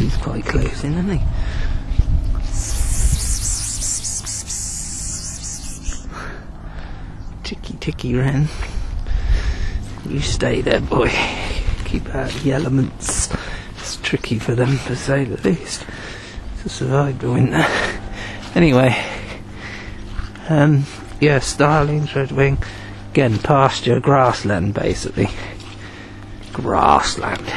He's quite close in, isn't he? Ticky ticky wren. You stay there, boy. Keep out the elements. It's tricky for them, to say the least, to survive the winter. Anyway, um, yeah, starlings, redwing, again, pasture, grassland, basically. Grassland.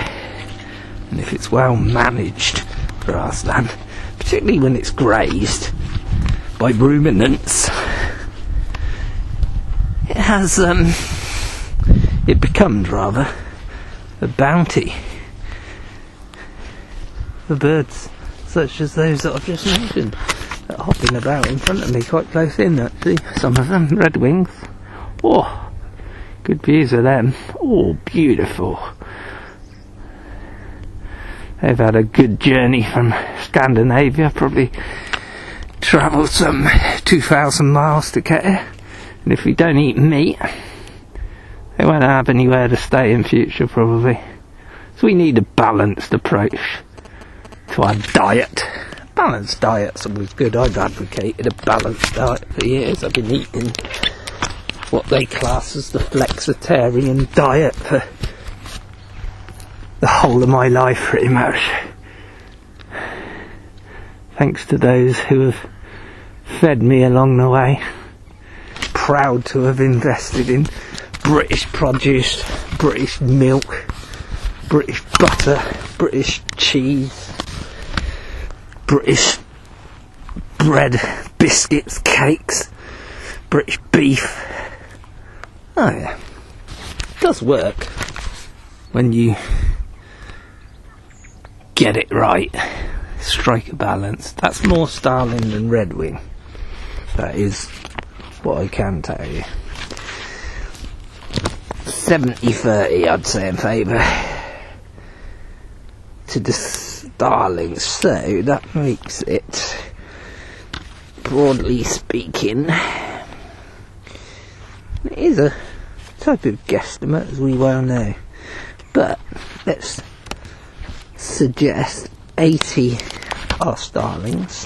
And if it's well managed grassland, particularly when it's grazed by ruminants, it has, um, it becomes rather a bounty for birds such as those that I've just mentioned that are hopping about in front of me quite close in actually some of them redwings oh good views of them. Oh beautiful they've had a good journey from Scandinavia probably travelled some 2,000 miles to get here and if we don't eat meat they won't have anywhere to stay in future probably. So we need a balanced approach to our diet. Balanced diet's always good. I've advocated a balanced diet for years. I've been eating what they class as the flexitarian diet for the whole of my life pretty much. Thanks to those who have fed me along the way. Proud to have invested in British produce, British milk, British butter, British cheese, British bread, biscuits, cakes, British beef. Oh yeah. It does work when you get it right. Strike a balance. That's more starling than redwing. That is what I can tell you. 70-30 I'd say in favour to the starlings so that makes it broadly speaking it is a type of guesstimate as we well know but let's suggest 80 are starlings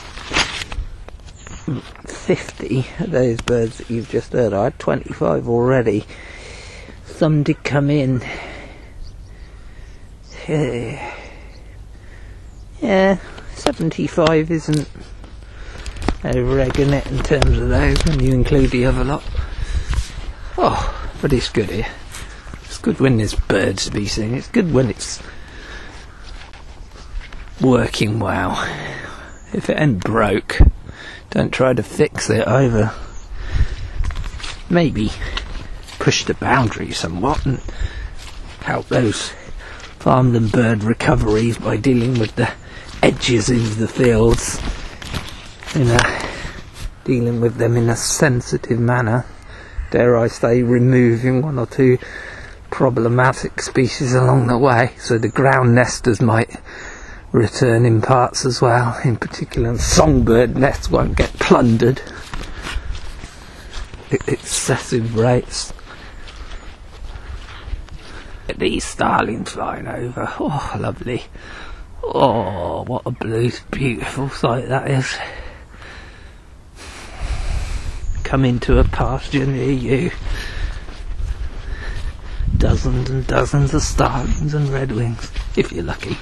mm, 50 of those birds that you've just heard I had 25 already some did come in. Yeah, yeah 75 isn't over egging it in terms of those when you include the other lot. Oh, but it's good here. It's good when there's birds to be seen. It's good when it's working well. If it ain't broke, don't try to fix it either. Maybe push the boundary somewhat and help those farmed farmland bird recoveries by dealing with the edges of the fields, you know, dealing with them in a sensitive manner. Dare I say, removing one or two problematic species along the way, so the ground nesters might return in parts as well. In particular, songbird nests won't get plundered excessive rates these starlings flying over. Oh, lovely. Oh, what a blue, beautiful sight that is. Come into a pasture near you. Dozens and dozens of starlings and redwings, if you're lucky.